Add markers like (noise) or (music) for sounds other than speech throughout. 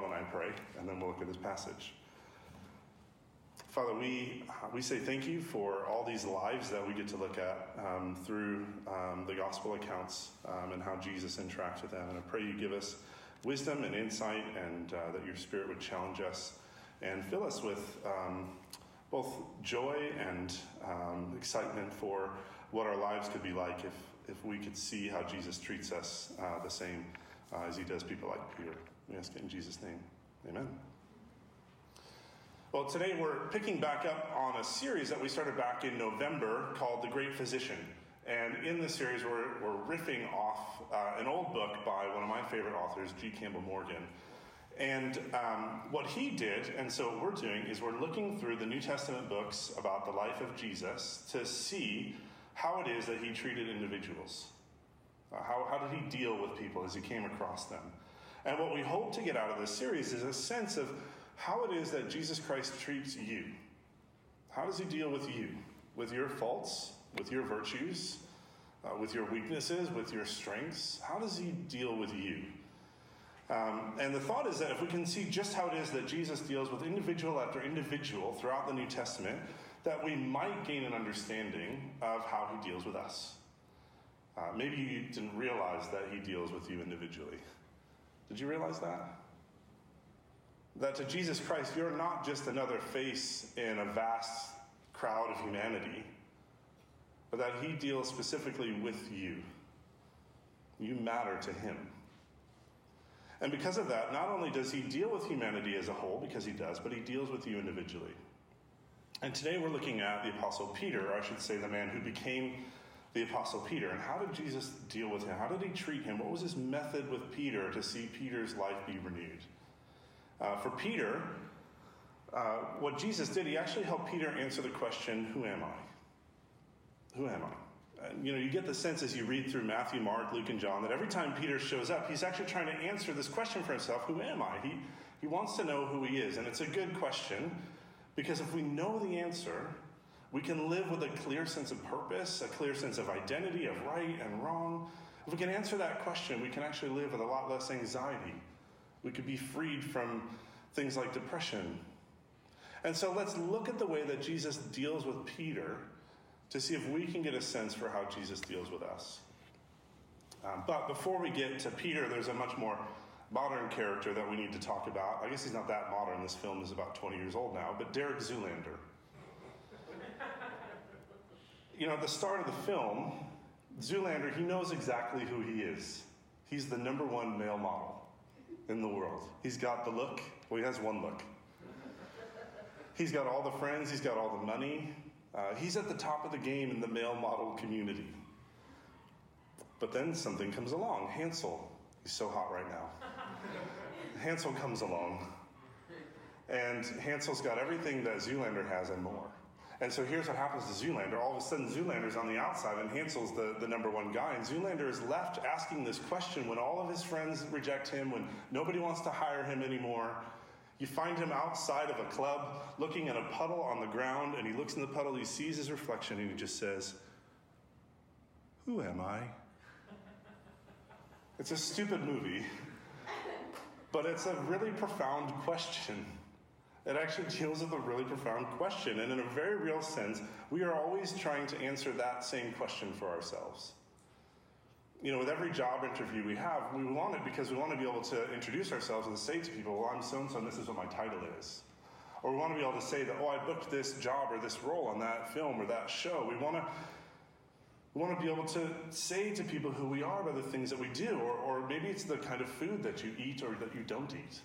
don't I pray, and then we'll look at this passage. Father, we, we say thank you for all these lives that we get to look at um, through um, the gospel accounts um, and how Jesus interacts with them. And I pray you give us wisdom and insight and uh, that your spirit would challenge us and fill us with um, both joy and um, excitement for what our lives could be like if, if we could see how Jesus treats us uh, the same uh, as he does people like Peter. We ask it in Jesus' name. Amen. Well, today we're picking back up on a series that we started back in November called The Great Physician. And in this series, we're, we're riffing off uh, an old book by one of my favorite authors, G. Campbell Morgan. And um, what he did, and so what we're doing, is we're looking through the New Testament books about the life of Jesus to see how it is that he treated individuals. Uh, how, how did he deal with people as he came across them? And what we hope to get out of this series is a sense of how it is that Jesus Christ treats you. How does he deal with you? With your faults, with your virtues, uh, with your weaknesses, with your strengths? How does he deal with you? Um, and the thought is that if we can see just how it is that Jesus deals with individual after individual throughout the New Testament, that we might gain an understanding of how he deals with us. Uh, maybe you didn't realize that he deals with you individually. Did you realize that? That to Jesus Christ, you're not just another face in a vast crowd of humanity, but that He deals specifically with you. You matter to Him. And because of that, not only does He deal with humanity as a whole, because He does, but He deals with you individually. And today we're looking at the Apostle Peter, or I should say the man who became the Apostle Peter. And how did Jesus deal with him? How did he treat him? What was his method with Peter to see Peter's life be renewed? Uh, for Peter, uh, what Jesus did, he actually helped Peter answer the question, Who am I? Who am I? And, you know, you get the sense as you read through Matthew, Mark, Luke, and John that every time Peter shows up, he's actually trying to answer this question for himself Who am I? He, he wants to know who he is. And it's a good question because if we know the answer, we can live with a clear sense of purpose, a clear sense of identity, of right and wrong. If we can answer that question, we can actually live with a lot less anxiety we could be freed from things like depression. And so let's look at the way that Jesus deals with Peter to see if we can get a sense for how Jesus deals with us. Um, but before we get to Peter, there's a much more modern character that we need to talk about. I guess he's not that modern. This film is about 20 years old now, but Derek Zoolander. You know, at the start of the film, Zoolander, he knows exactly who he is. He's the number one male model in the world. He's got the look. Well, he has one look. He's got all the friends, he's got all the money. Uh, he's at the top of the game in the male model community. But then something comes along. Hansel. He's so hot right now. (laughs) Hansel comes along. And Hansel's got everything that Zoolander has and more. And so here's what happens to Zoolander. All of a sudden, Zoolander's on the outside, and Hansel's the, the number one guy. And Zoolander is left asking this question when all of his friends reject him, when nobody wants to hire him anymore. You find him outside of a club looking at a puddle on the ground, and he looks in the puddle, he sees his reflection, and he just says, Who am I? It's a stupid movie, but it's a really profound question. It actually deals with a really profound question. And in a very real sense, we are always trying to answer that same question for ourselves. You know, with every job interview we have, we want it because we want to be able to introduce ourselves and say to people, well, I'm so and so, and this is what my title is. Or we want to be able to say that, oh, I booked this job or this role on that film or that show. We want to we want to be able to say to people who we are by the things that we do, or, or maybe it's the kind of food that you eat or that you don't eat.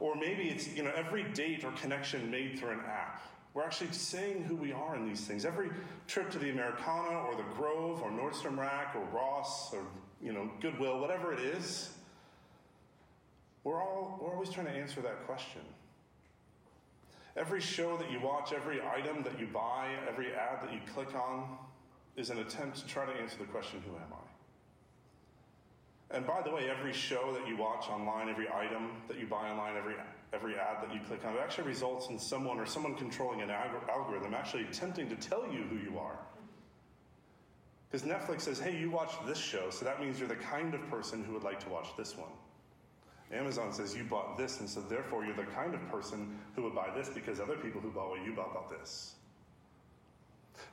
Or maybe it's, you know, every date or connection made through an app. We're actually saying who we are in these things. Every trip to the Americana or the Grove or Nordstrom Rack or Ross or, you know, Goodwill, whatever it is, we're, all, we're always trying to answer that question. Every show that you watch, every item that you buy, every ad that you click on is an attempt to try to answer the question, who am I? And by the way, every show that you watch online, every item that you buy online, every, every ad that you click on, it actually results in someone or someone controlling an algorithm actually attempting to tell you who you are. Because Netflix says, hey, you watched this show, so that means you're the kind of person who would like to watch this one. Amazon says you bought this, and so therefore you're the kind of person who would buy this because other people who bought what you bought bought this.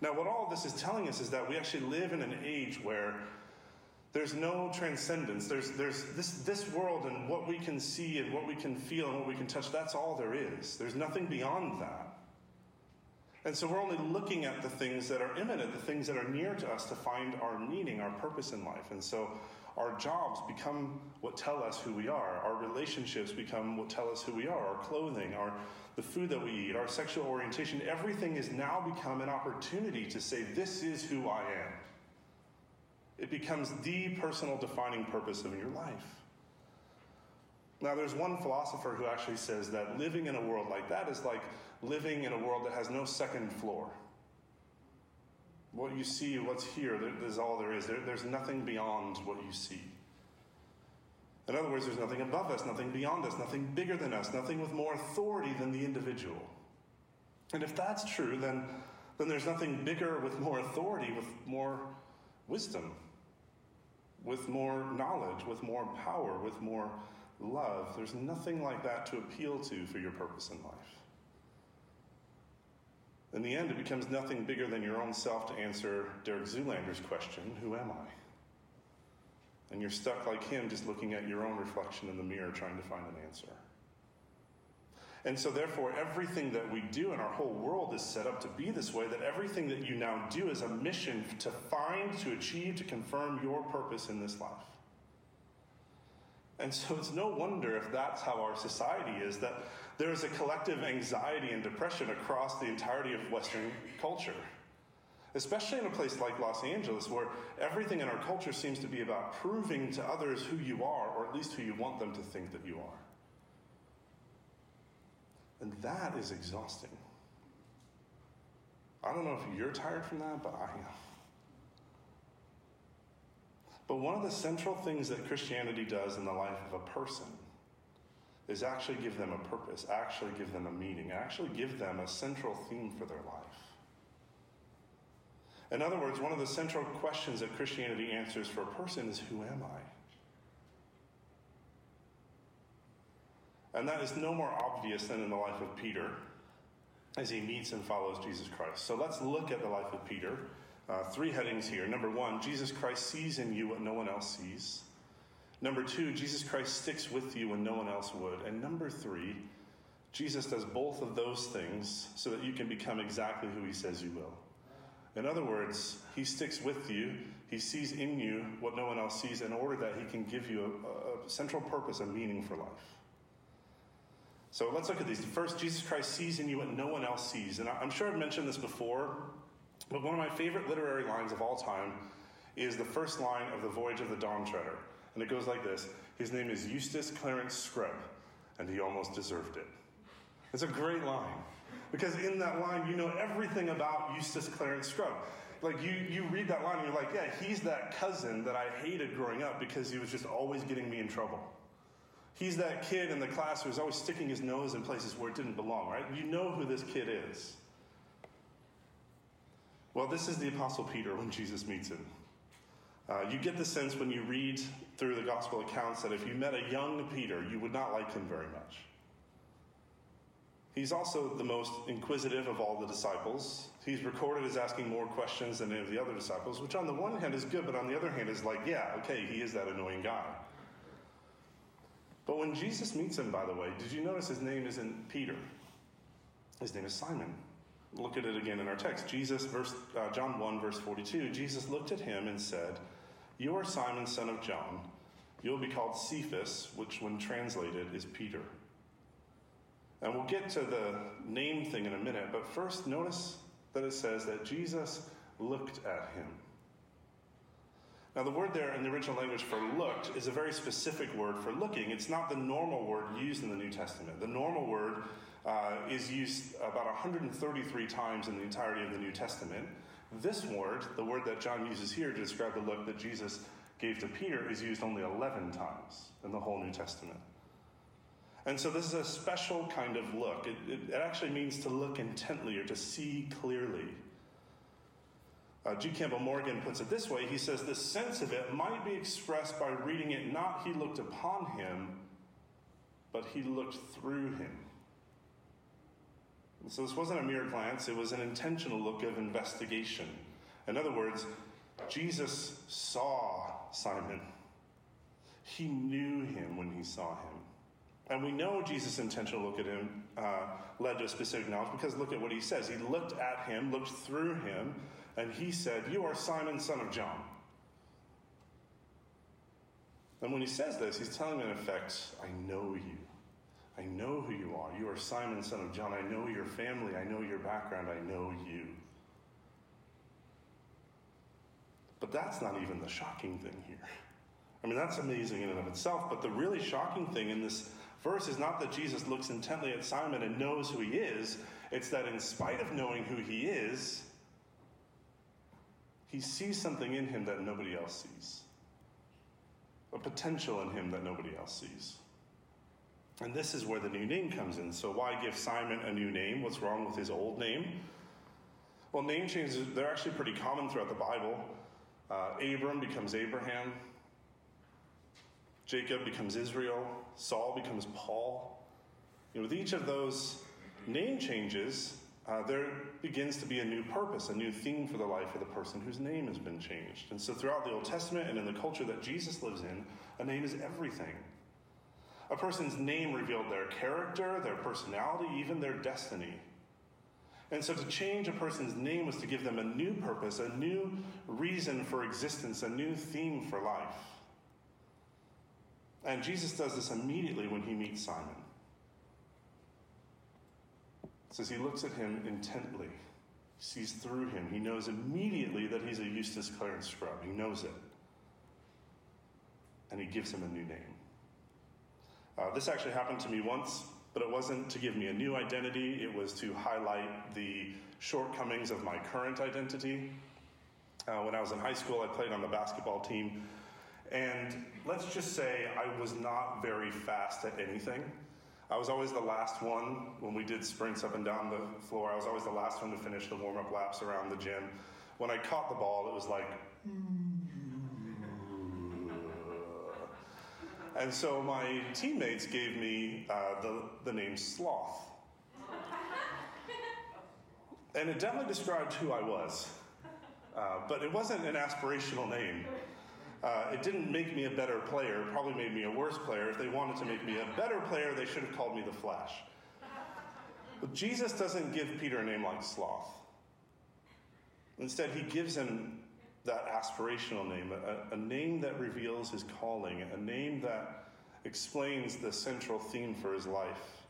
Now, what all this is telling us is that we actually live in an age where there's no transcendence. There's, there's this, this world and what we can see and what we can feel and what we can touch, that's all there is. There's nothing beyond that. And so we're only looking at the things that are imminent, the things that are near to us to find our meaning, our purpose in life. And so our jobs become what tell us who we are. Our relationships become what tell us who we are. Our clothing, our the food that we eat, our sexual orientation, everything has now become an opportunity to say, This is who I am. It becomes the personal defining purpose of your life. Now, there's one philosopher who actually says that living in a world like that is like living in a world that has no second floor. What you see, what's here, is all there is. There, there's nothing beyond what you see. In other words, there's nothing above us, nothing beyond us, nothing bigger than us, nothing with more authority than the individual. And if that's true, then, then there's nothing bigger with more authority, with more wisdom, with more knowledge, with more power, with more love. There's nothing like that to appeal to for your purpose in life. In the end, it becomes nothing bigger than your own self to answer Derek Zoolander's question Who am I? And you're stuck like him, just looking at your own reflection in the mirror, trying to find an answer. And so, therefore, everything that we do in our whole world is set up to be this way that everything that you now do is a mission to find, to achieve, to confirm your purpose in this life. And so, it's no wonder if that's how our society is, that there is a collective anxiety and depression across the entirety of Western culture. Especially in a place like Los Angeles, where everything in our culture seems to be about proving to others who you are, or at least who you want them to think that you are. And that is exhausting. I don't know if you're tired from that, but I am. But one of the central things that Christianity does in the life of a person is actually give them a purpose, actually give them a meaning, actually give them a central theme for their life. In other words, one of the central questions that Christianity answers for a person is Who am I? And that is no more obvious than in the life of Peter as he meets and follows Jesus Christ. So let's look at the life of Peter. Uh, three headings here. Number one, Jesus Christ sees in you what no one else sees. Number two, Jesus Christ sticks with you when no one else would. And number three, Jesus does both of those things so that you can become exactly who he says you will. In other words, he sticks with you, he sees in you what no one else sees in order that he can give you a, a central purpose, a meaning for life. So let's look at these. First, Jesus Christ sees in you what no one else sees. And I'm sure I've mentioned this before, but one of my favorite literary lines of all time is the first line of The Voyage of the Dawn Treader. And it goes like this His name is Eustace Clarence Scrubb, and he almost deserved it. It's a great line. Because in that line, you know everything about Eustace Clarence Scrubb. Like, you, you read that line and you're like, yeah, he's that cousin that I hated growing up because he was just always getting me in trouble. He's that kid in the class who's always sticking his nose in places where it didn't belong, right? You know who this kid is. Well, this is the Apostle Peter when Jesus meets him. Uh, you get the sense when you read through the gospel accounts that if you met a young Peter, you would not like him very much. He's also the most inquisitive of all the disciples. He's recorded as asking more questions than any of the other disciples, which on the one hand is good, but on the other hand is like, yeah, okay, he is that annoying guy. But when Jesus meets him, by the way, did you notice his name isn't Peter? His name is Simon. Look at it again in our text. Jesus, verse, uh, John 1, verse 42. Jesus looked at him and said, You are Simon, son of John. You will be called Cephas, which, when translated, is Peter. And we'll get to the name thing in a minute, but first notice that it says that Jesus looked at him. Now, the word there in the original language for looked is a very specific word for looking. It's not the normal word used in the New Testament. The normal word uh, is used about 133 times in the entirety of the New Testament. This word, the word that John uses here to describe the look that Jesus gave to Peter, is used only 11 times in the whole New Testament. And so this is a special kind of look. It, it, it actually means to look intently or to see clearly. Uh, G. Campbell Morgan puts it this way he says, The sense of it might be expressed by reading it not he looked upon him, but he looked through him. And so this wasn't a mere glance, it was an intentional look of investigation. In other words, Jesus saw Simon. He knew him when he saw him. And we know Jesus' intentional look at him uh, led to a specific knowledge because look at what he says. He looked at him, looked through him, and he said, You are Simon, son of John. And when he says this, he's telling him, in effect, I know you. I know who you are. You are Simon, son of John. I know your family. I know your background. I know you. But that's not even the shocking thing here. I mean, that's amazing in and of itself. But the really shocking thing in this verse is not that Jesus looks intently at Simon and knows who he is, it's that in spite of knowing who he is, he sees something in him that nobody else sees, a potential in him that nobody else sees. And this is where the new name comes in. So, why give Simon a new name? What's wrong with his old name? Well, name changes, they're actually pretty common throughout the Bible. Uh, Abram becomes Abraham, Jacob becomes Israel, Saul becomes Paul. You know, with each of those name changes, uh, there begins to be a new purpose, a new theme for the life of the person whose name has been changed. And so, throughout the Old Testament and in the culture that Jesus lives in, a name is everything. A person's name revealed their character, their personality, even their destiny. And so to change a person's name was to give them a new purpose, a new reason for existence, a new theme for life. And Jesus does this immediately when he meets Simon. Says he looks at him intently, sees through him. He knows immediately that he's a Eustace Clarence Scrubb. He knows it. And he gives him a new name. Uh, this actually happened to me once, but it wasn't to give me a new identity, it was to highlight the shortcomings of my current identity. Uh, when I was in high school, I played on the basketball team, and let's just say I was not very fast at anything. I was always the last one when we did sprints up and down the floor. I was always the last one to finish the warm up laps around the gym. When I caught the ball, it was like, (laughs) And so my teammates gave me uh, the, the name Sloth. And it definitely described who I was. Uh, but it wasn't an aspirational name. Uh, it didn't make me a better player, it probably made me a worse player. If they wanted to make me a better player, they should have called me the Flash. But Jesus doesn't give Peter a name like Sloth. Instead, he gives him that aspirational name, a, a, name that reveals his calling, a name that explains the central theme for his life.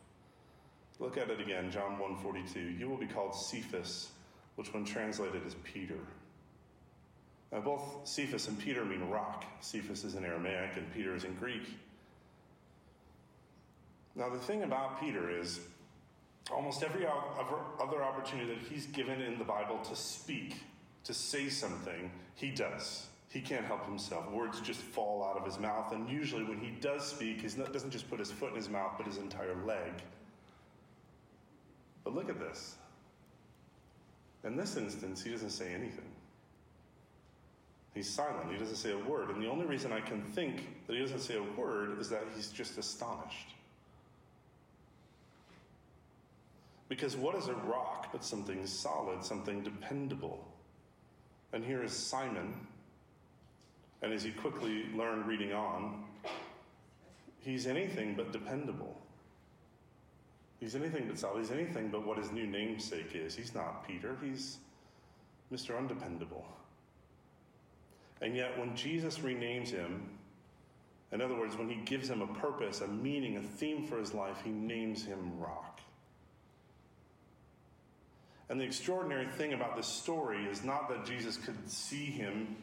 Look at it again, John 1:42. You will be called Cephas, which when translated is Peter. Now, both Cephas and Peter mean rock. Cephas is in Aramaic and Peter is in Greek. Now, the thing about Peter is almost every other opportunity that he's given in the Bible to speak to say something, he does. He can't help himself. Words just fall out of his mouth. And usually, when he does speak, he doesn't just put his foot in his mouth, but his entire leg. But look at this. In this instance, he doesn't say anything. He's silent. He doesn't say a word. And the only reason I can think that he doesn't say a word is that he's just astonished. Because what is a rock but something solid, something dependable? And here is Simon. And as he quickly learned reading on, he's anything but dependable. He's anything but solid. He's anything but what his new namesake is. He's not Peter, he's Mr. Undependable. And yet, when Jesus renames him, in other words, when he gives him a purpose, a meaning, a theme for his life, he names him Rock. And the extraordinary thing about this story is not that Jesus could see him,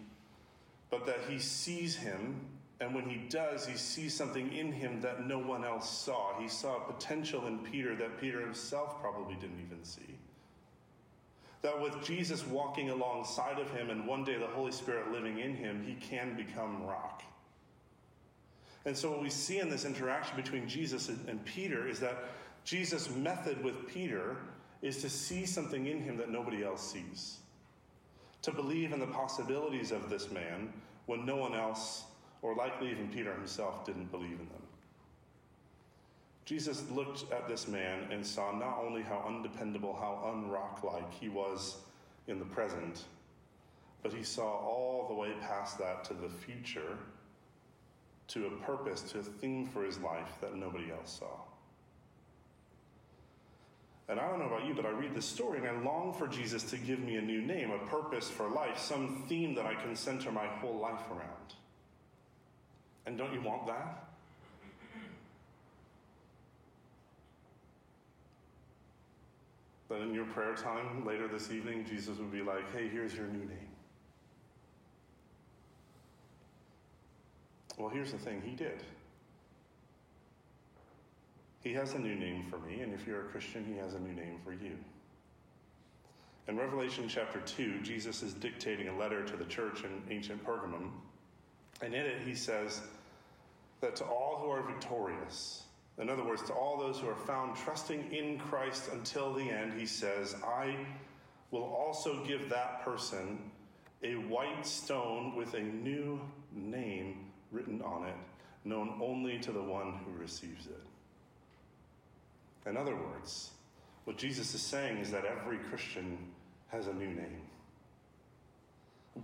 but that he sees him. And when he does, he sees something in him that no one else saw. He saw a potential in Peter that Peter himself probably didn't even see. That with Jesus walking alongside of him and one day the Holy Spirit living in him, he can become rock. And so, what we see in this interaction between Jesus and Peter is that Jesus' method with Peter is to see something in him that nobody else sees. To believe in the possibilities of this man when no one else, or likely even Peter himself, didn't believe in them. Jesus looked at this man and saw not only how undependable, how unrock like he was in the present, but he saw all the way past that to the future, to a purpose, to a theme for his life that nobody else saw. And I don't know about you, but I read this story and I long for Jesus to give me a new name, a purpose for life, some theme that I can center my whole life around. And don't you want that? That in your prayer time later this evening, Jesus would be like, hey, here's your new name. Well, here's the thing He did. He has a new name for me, and if you're a Christian, He has a new name for you. In Revelation chapter 2, Jesus is dictating a letter to the church in ancient Pergamum, and in it he says that to all who are victorious, in other words, to all those who are found trusting in Christ until the end, he says, I will also give that person a white stone with a new name written on it, known only to the one who receives it. In other words, what Jesus is saying is that every Christian has a new name.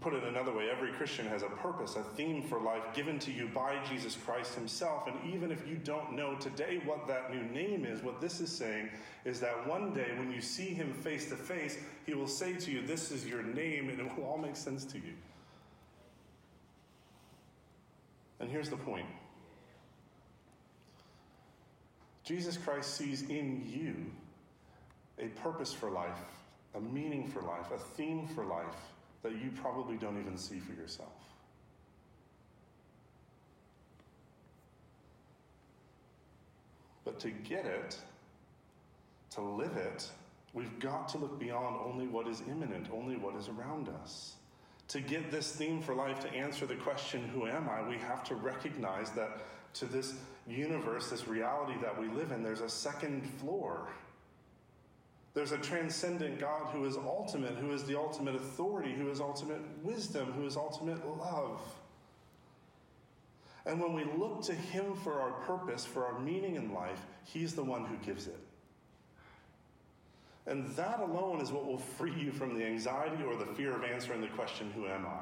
Put it another way, every Christian has a purpose, a theme for life given to you by Jesus Christ Himself. And even if you don't know today what that new name is, what this is saying is that one day when you see Him face to face, He will say to you, This is your name, and it will all make sense to you. And here's the point Jesus Christ sees in you a purpose for life, a meaning for life, a theme for life that you probably don't even see for yourself. But to get it, to live it, we've got to look beyond only what is imminent, only what is around us. To get this theme for life, to answer the question, Who am I? we have to recognize that to this universe, this reality that we live in, there's a second floor. There's a transcendent God who is ultimate, who is the ultimate authority, who is ultimate wisdom, who is ultimate love. And when we look to Him for our purpose, for our meaning in life, He's the one who gives it. And that alone is what will free you from the anxiety or the fear of answering the question, Who am I?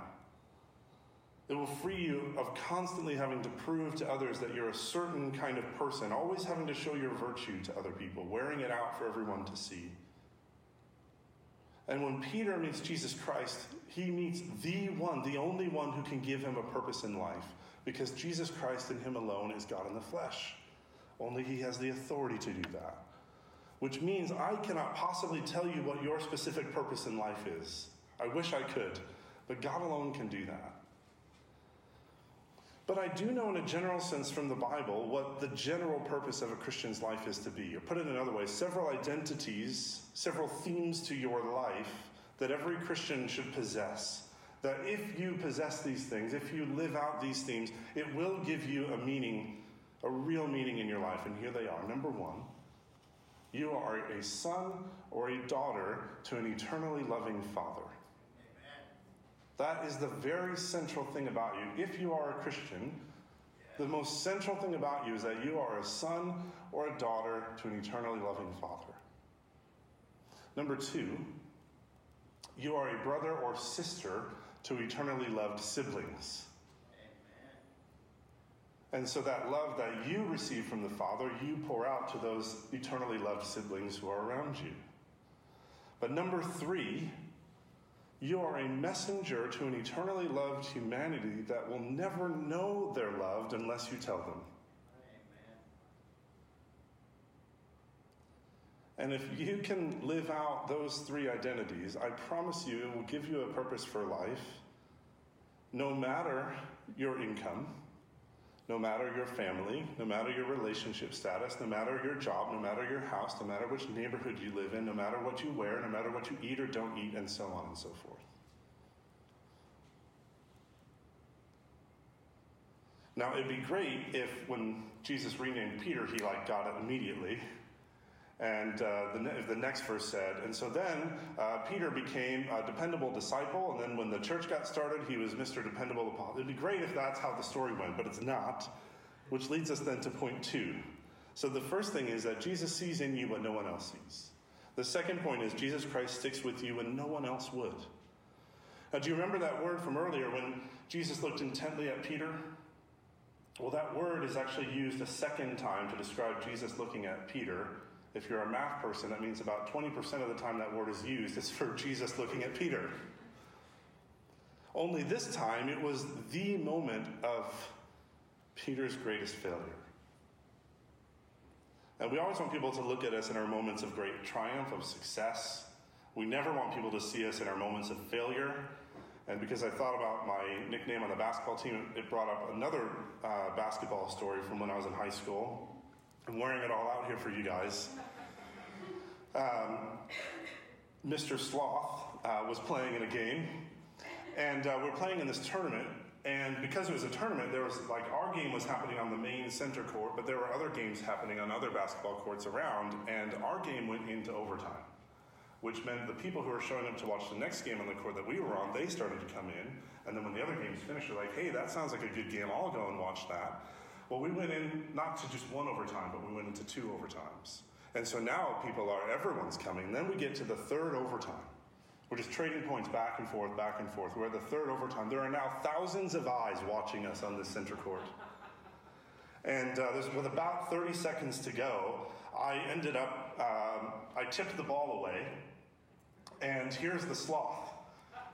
It will free you of constantly having to prove to others that you're a certain kind of person, always having to show your virtue to other people, wearing it out for everyone to see. And when Peter meets Jesus Christ, he meets the one, the only one who can give him a purpose in life, because Jesus Christ and him alone is God in the flesh. Only he has the authority to do that. Which means I cannot possibly tell you what your specific purpose in life is. I wish I could, but God alone can do that. But I do know, in a general sense from the Bible, what the general purpose of a Christian's life is to be. Or put it another way, several identities, several themes to your life that every Christian should possess. That if you possess these things, if you live out these themes, it will give you a meaning, a real meaning in your life. And here they are. Number one, you are a son or a daughter to an eternally loving father. That is the very central thing about you. If you are a Christian, the most central thing about you is that you are a son or a daughter to an eternally loving father. Number two, you are a brother or sister to eternally loved siblings. And so that love that you receive from the Father, you pour out to those eternally loved siblings who are around you. But number three, you are a messenger to an eternally loved humanity that will never know they're loved unless you tell them. Amen. And if you can live out those three identities, I promise you it will give you a purpose for life, no matter your income no matter your family, no matter your relationship status, no matter your job, no matter your house, no matter which neighborhood you live in, no matter what you wear, no matter what you eat or don't eat, and so on and so forth. Now, it'd be great if when Jesus renamed Peter, he like got it immediately. And uh, the, the next verse said, and so then uh, Peter became a dependable disciple, and then when the church got started, he was Mr. Dependable Apostle. It'd be great if that's how the story went, but it's not. Which leads us then to point two So the first thing is that Jesus sees in you what no one else sees. The second point is Jesus Christ sticks with you when no one else would. Now, do you remember that word from earlier when Jesus looked intently at Peter? Well, that word is actually used a second time to describe Jesus looking at Peter. If you're a math person, that means about 20% of the time that word is used is for Jesus looking at Peter. Only this time it was the moment of Peter's greatest failure. And we always want people to look at us in our moments of great triumph, of success. We never want people to see us in our moments of failure. And because I thought about my nickname on the basketball team, it brought up another uh, basketball story from when I was in high school. I'm wearing it all out here for you guys. Um, Mr. Sloth uh, was playing in a game, and uh, we're playing in this tournament. And because it was a tournament, there was like our game was happening on the main center court, but there were other games happening on other basketball courts around, and our game went into overtime which meant the people who were showing up to watch the next game on the court that we were on, they started to come in. And then when the other games finished, they're like, hey, that sounds like a good game. I'll go and watch that. Well, we went in not to just one overtime, but we went into two overtimes. And so now people are, everyone's coming. Then we get to the third overtime. We're just trading points back and forth, back and forth. We're at the third overtime. There are now thousands of eyes watching us on this center court. And uh, with about 30 seconds to go, I ended up, um, I tipped the ball away, and here's the sloth,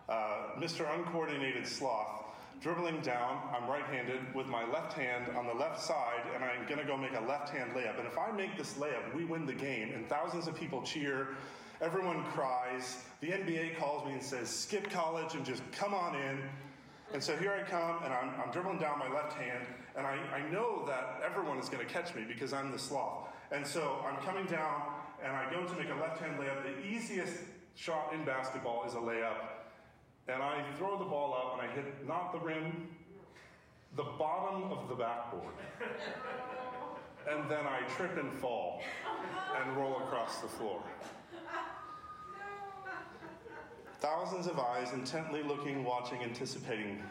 uh, Mr. Uncoordinated Sloth, dribbling down. I'm right handed with my left hand on the left side, and I'm going to go make a left hand layup. And if I make this layup, we win the game, and thousands of people cheer. Everyone cries. The NBA calls me and says, skip college and just come on in. And so here I come, and I'm, I'm dribbling down my left hand, and I, I know that everyone is going to catch me because I'm the sloth. And so I'm coming down, and I go to make a left hand layup. The easiest shot in basketball is a layup. And I throw the ball up, and I hit not the rim, the bottom of the backboard. and then I trip and fall and roll across the floor. Thousands of eyes intently looking, watching, anticipating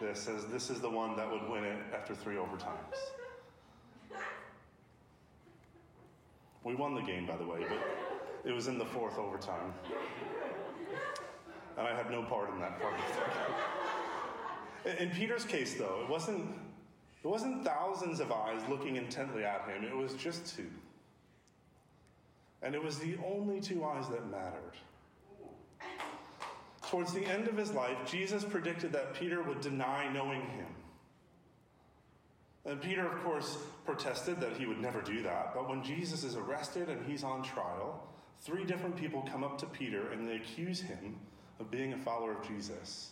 this as this is the one that would win it after three overtimes. We won the game, by the way, but it was in the fourth overtime. And I had no part in that part. In Peter's case, though, it wasn't, it wasn't thousands of eyes looking intently at him, it was just two. And it was the only two eyes that mattered. Towards the end of his life, Jesus predicted that Peter would deny knowing him. And Peter, of course, protested that he would never do that. But when Jesus is arrested and he's on trial, three different people come up to Peter and they accuse him of being a follower of Jesus.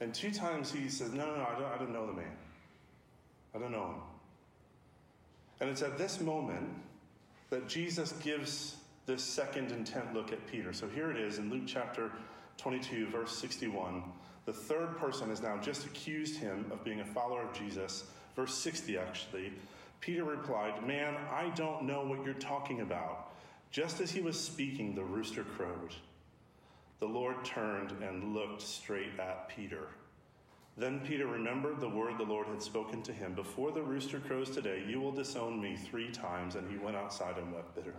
And two times he says, No, no, no, I don't, I don't know the man. I don't know him. And it's at this moment that Jesus gives this second intent look at Peter. So here it is in Luke chapter 22, verse 61. The third person has now just accused him of being a follower of Jesus. Verse 60, actually. Peter replied, Man, I don't know what you're talking about. Just as he was speaking, the rooster crowed. The Lord turned and looked straight at Peter. Then Peter remembered the word the Lord had spoken to him Before the rooster crows today, you will disown me three times. And he went outside and wept bitterly.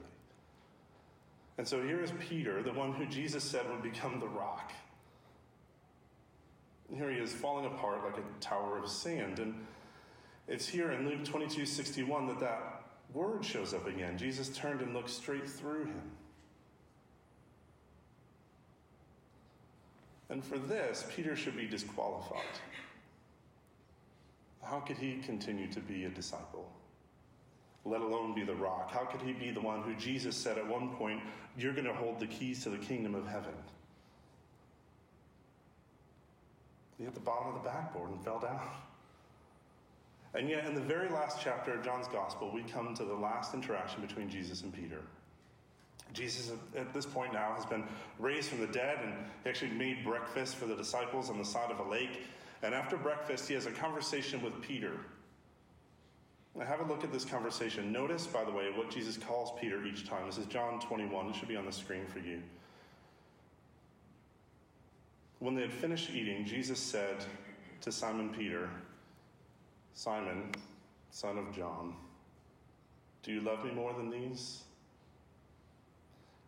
And so here is Peter, the one who Jesus said would become the rock. And here he is falling apart like a tower of sand. And it's here in Luke 22 61 that that word shows up again. Jesus turned and looked straight through him. And for this, Peter should be disqualified. How could he continue to be a disciple? let alone be the rock? How could he be the one who Jesus said at one point, You're going to hold the keys to the kingdom of heaven? He hit the bottom of the backboard and fell down. And yet, in the very last chapter of John's Gospel, we come to the last interaction between Jesus and Peter. Jesus, at this point now, has been raised from the dead and he actually made breakfast for the disciples on the side of a lake. And after breakfast, he has a conversation with Peter. Now have a look at this conversation. Notice, by the way, what Jesus calls Peter each time. This is John 21. It should be on the screen for you. When they had finished eating, Jesus said to Simon Peter, Simon, son of John, Do you love me more than these?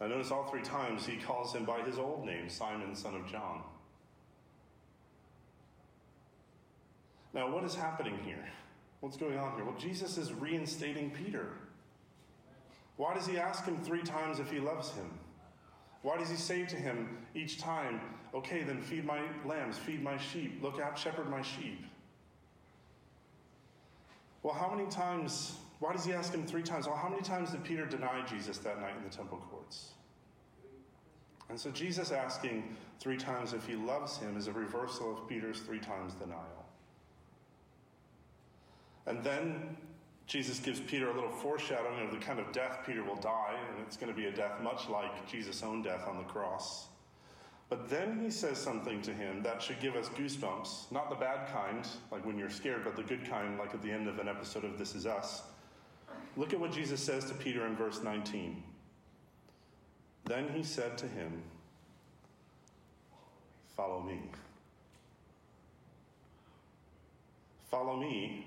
Now, notice all three times he calls him by his old name, Simon, son of John. Now, what is happening here? What's going on here? Well, Jesus is reinstating Peter. Why does he ask him three times if he loves him? Why does he say to him each time, okay, then feed my lambs, feed my sheep, look out, shepherd my sheep? Well, how many times, why does he ask him three times? Well, how many times did Peter deny Jesus that night in the temple courts? And so Jesus asking three times if he loves him is a reversal of Peter's three times denial. And then Jesus gives Peter a little foreshadowing of the kind of death Peter will die, and it's going to be a death much like Jesus' own death on the cross. But then he says something to him that should give us goosebumps. Not the bad kind, like when you're scared, but the good kind, like at the end of an episode of This Is Us. Look at what Jesus says to Peter in verse 19. Then he said to him, Follow me. Follow me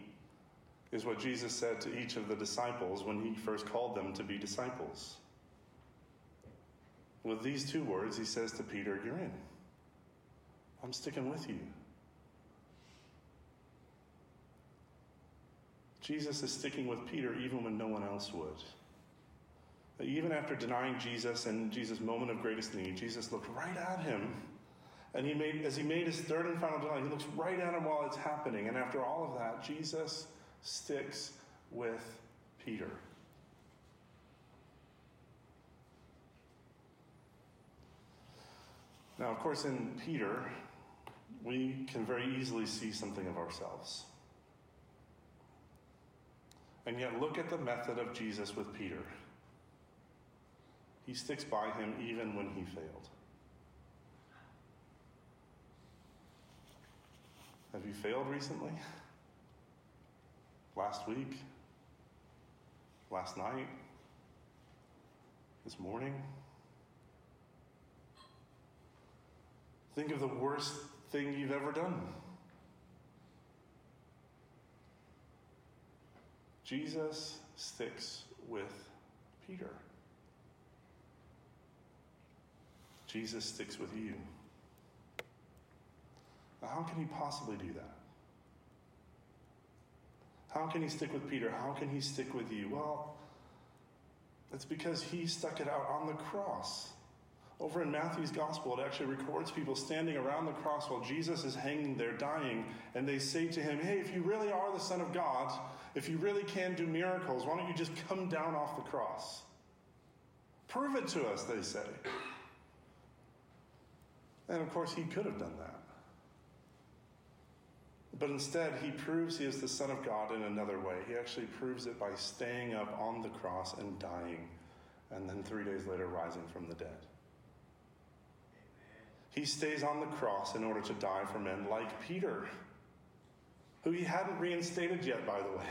is what Jesus said to each of the disciples when he first called them to be disciples. With these two words, he says to Peter, You're in. I'm sticking with you. Jesus is sticking with Peter even when no one else would. Even after denying Jesus and Jesus' moment of greatest need, Jesus looked right at him. And he made, as he made his third and final denial, he looks right at him while it's happening. And after all of that, Jesus sticks with Peter. Now, of course, in Peter, we can very easily see something of ourselves. And yet, look at the method of Jesus with Peter. He sticks by him even when he failed. Have you failed recently? Last week? Last night? This morning? Think of the worst thing you've ever done. Jesus sticks with Peter. Jesus sticks with you. Now, how can he possibly do that? How can he stick with Peter? How can he stick with you? Well, it's because he stuck it out on the cross. Over in Matthew's gospel, it actually records people standing around the cross while Jesus is hanging there dying, and they say to him, Hey, if you really are the Son of God, if you really can do miracles, why don't you just come down off the cross? Prove it to us, they say. And of course, he could have done that. But instead, he proves he is the Son of God in another way. He actually proves it by staying up on the cross and dying, and then three days later rising from the dead. He stays on the cross in order to die for men like Peter, who he hadn't reinstated yet, by the way.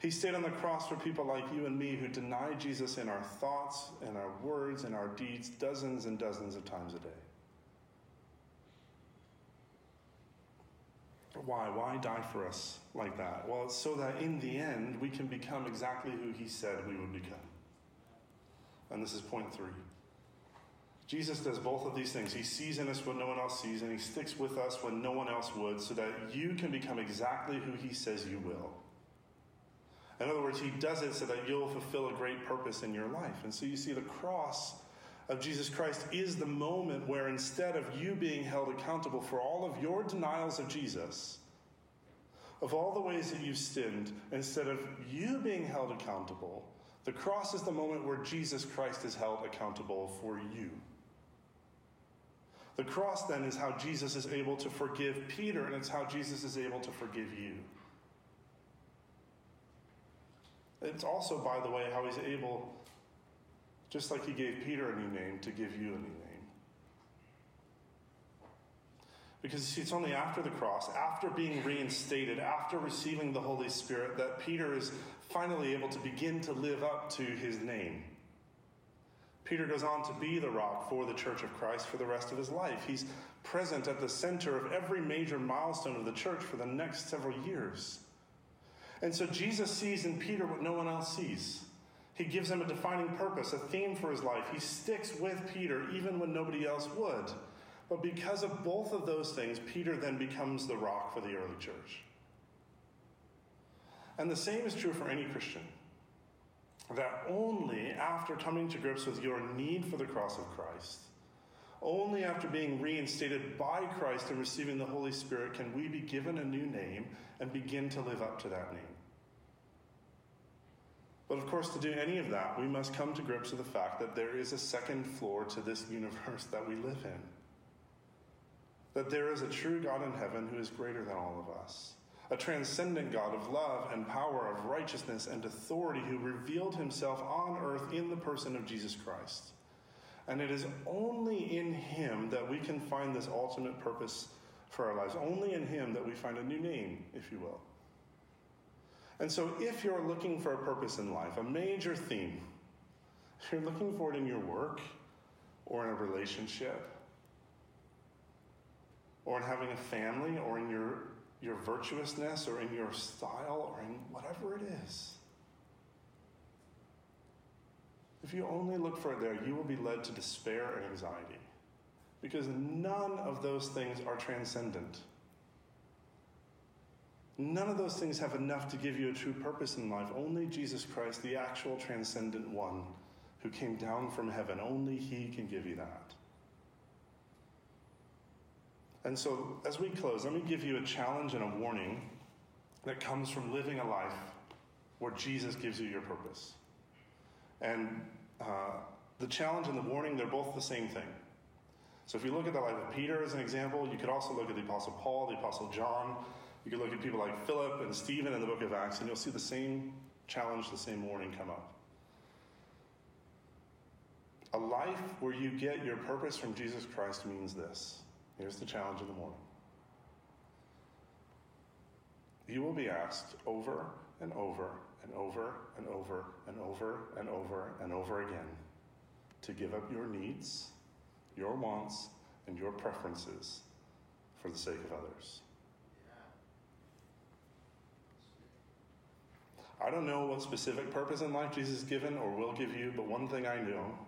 He stayed on the cross for people like you and me who deny Jesus in our thoughts and our words and our deeds dozens and dozens of times a day. Why? Why die for us like that? Well, it's so that in the end we can become exactly who he said we would become. And this is point three. Jesus does both of these things. He sees in us what no one else sees, and he sticks with us when no one else would, so that you can become exactly who he says you will. In other words, he does it so that you'll fulfill a great purpose in your life. And so you see the cross of Jesus Christ is the moment where instead of you being held accountable for all of your denials of Jesus, of all the ways that you've sinned, instead of you being held accountable, the cross is the moment where Jesus Christ is held accountable for you. The cross then is how Jesus is able to forgive Peter, and it's how Jesus is able to forgive you. It's also, by the way, how he's able, just like he gave Peter a new name, to give you a new name. Because see, it's only after the cross, after being reinstated, after receiving the Holy Spirit, that Peter is finally able to begin to live up to his name. Peter goes on to be the rock for the church of Christ for the rest of his life. He's present at the center of every major milestone of the church for the next several years. And so Jesus sees in Peter what no one else sees. He gives him a defining purpose, a theme for his life. He sticks with Peter even when nobody else would. But because of both of those things, Peter then becomes the rock for the early church. And the same is true for any Christian. That only after coming to grips with your need for the cross of Christ, only after being reinstated by Christ and receiving the Holy Spirit can we be given a new name and begin to live up to that name. But of course, to do any of that, we must come to grips with the fact that there is a second floor to this universe that we live in. That there is a true God in heaven who is greater than all of us a transcendent God of love and power, of righteousness and authority, who revealed himself on earth in the person of Jesus Christ. And it is only in him that we can find this ultimate purpose for our lives. Only in him that we find a new name, if you will. And so, if you're looking for a purpose in life, a major theme, if you're looking for it in your work or in a relationship, or in having a family, or in your your virtuousness or in your style or in whatever it is. If you only look for it there, you will be led to despair and anxiety because none of those things are transcendent. None of those things have enough to give you a true purpose in life. Only Jesus Christ, the actual transcendent one who came down from heaven, only He can give you that. And so, as we close, let me give you a challenge and a warning that comes from living a life where Jesus gives you your purpose. And uh, the challenge and the warning, they're both the same thing. So, if you look at the life of Peter as an example, you could also look at the Apostle Paul, the Apostle John. You could look at people like Philip and Stephen in the book of Acts, and you'll see the same challenge, the same warning come up. A life where you get your purpose from Jesus Christ means this Here's the challenge of the morning. You will be asked over and over and over and over and over and over and over again to give up your needs, your wants, and your preferences for the sake of others. I don't know what specific purpose in life Jesus has given or will give you, but one thing I know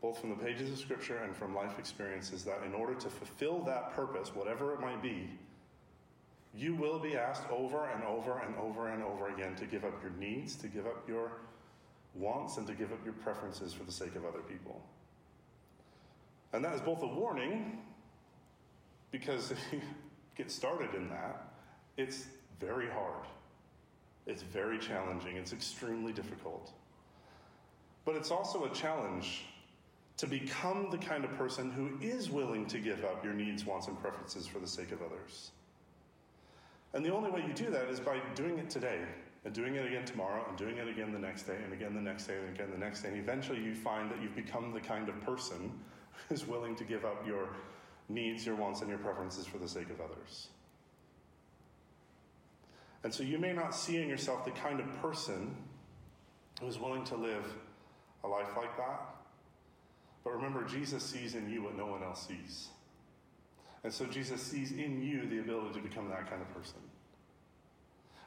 both from the pages of Scripture and from life experiences, that in order to fulfill that purpose, whatever it might be, you will be asked over and over and over and over again to give up your needs, to give up your wants, and to give up your preferences for the sake of other people. And that is both a warning, because (laughs) if you get started in that, it's very hard. It's very challenging. It's extremely difficult. But it's also a challenge to become the kind of person who is willing to give up your needs, wants, and preferences for the sake of others. And the only way you do that is by doing it today, and doing it again tomorrow, and doing it again the next day, and again the next day, and again the next day. And eventually you find that you've become the kind of person (laughs) who's willing to give up your needs, your wants, and your preferences for the sake of others. And so you may not see in yourself the kind of person who's willing to live a life like that. But remember, Jesus sees in you what no one else sees. And so Jesus sees in you the ability to become that kind of person.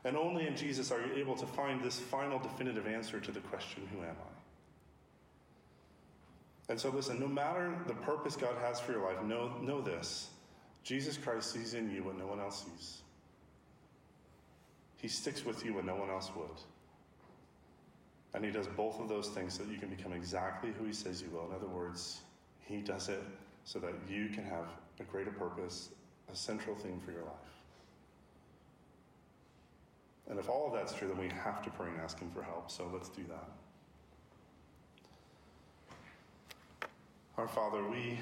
And only in Jesus are you able to find this final definitive answer to the question, Who am I? And so, listen, no matter the purpose God has for your life, know, know this Jesus Christ sees in you what no one else sees. He sticks with you when no one else would. And he does both of those things so that you can become exactly who he says you will. In other words, he does it so that you can have a greater purpose, a central theme for your life. And if all of that's true, then we have to pray and ask him for help. So let's do that. Our Father, we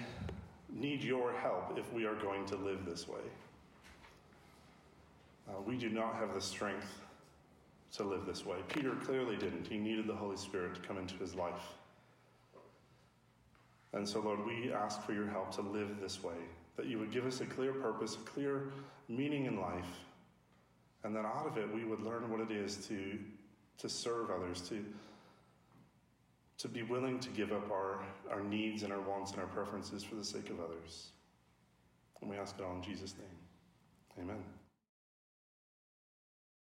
need your help if we are going to live this way. Uh, we do not have the strength to live this way. Peter clearly didn't. He needed the Holy Spirit to come into his life. And so, Lord, we ask for your help to live this way, that you would give us a clear purpose, a clear meaning in life, and that out of it we would learn what it is to, to serve others, to, to be willing to give up our, our needs and our wants and our preferences for the sake of others. And we ask it all in Jesus' name. Amen.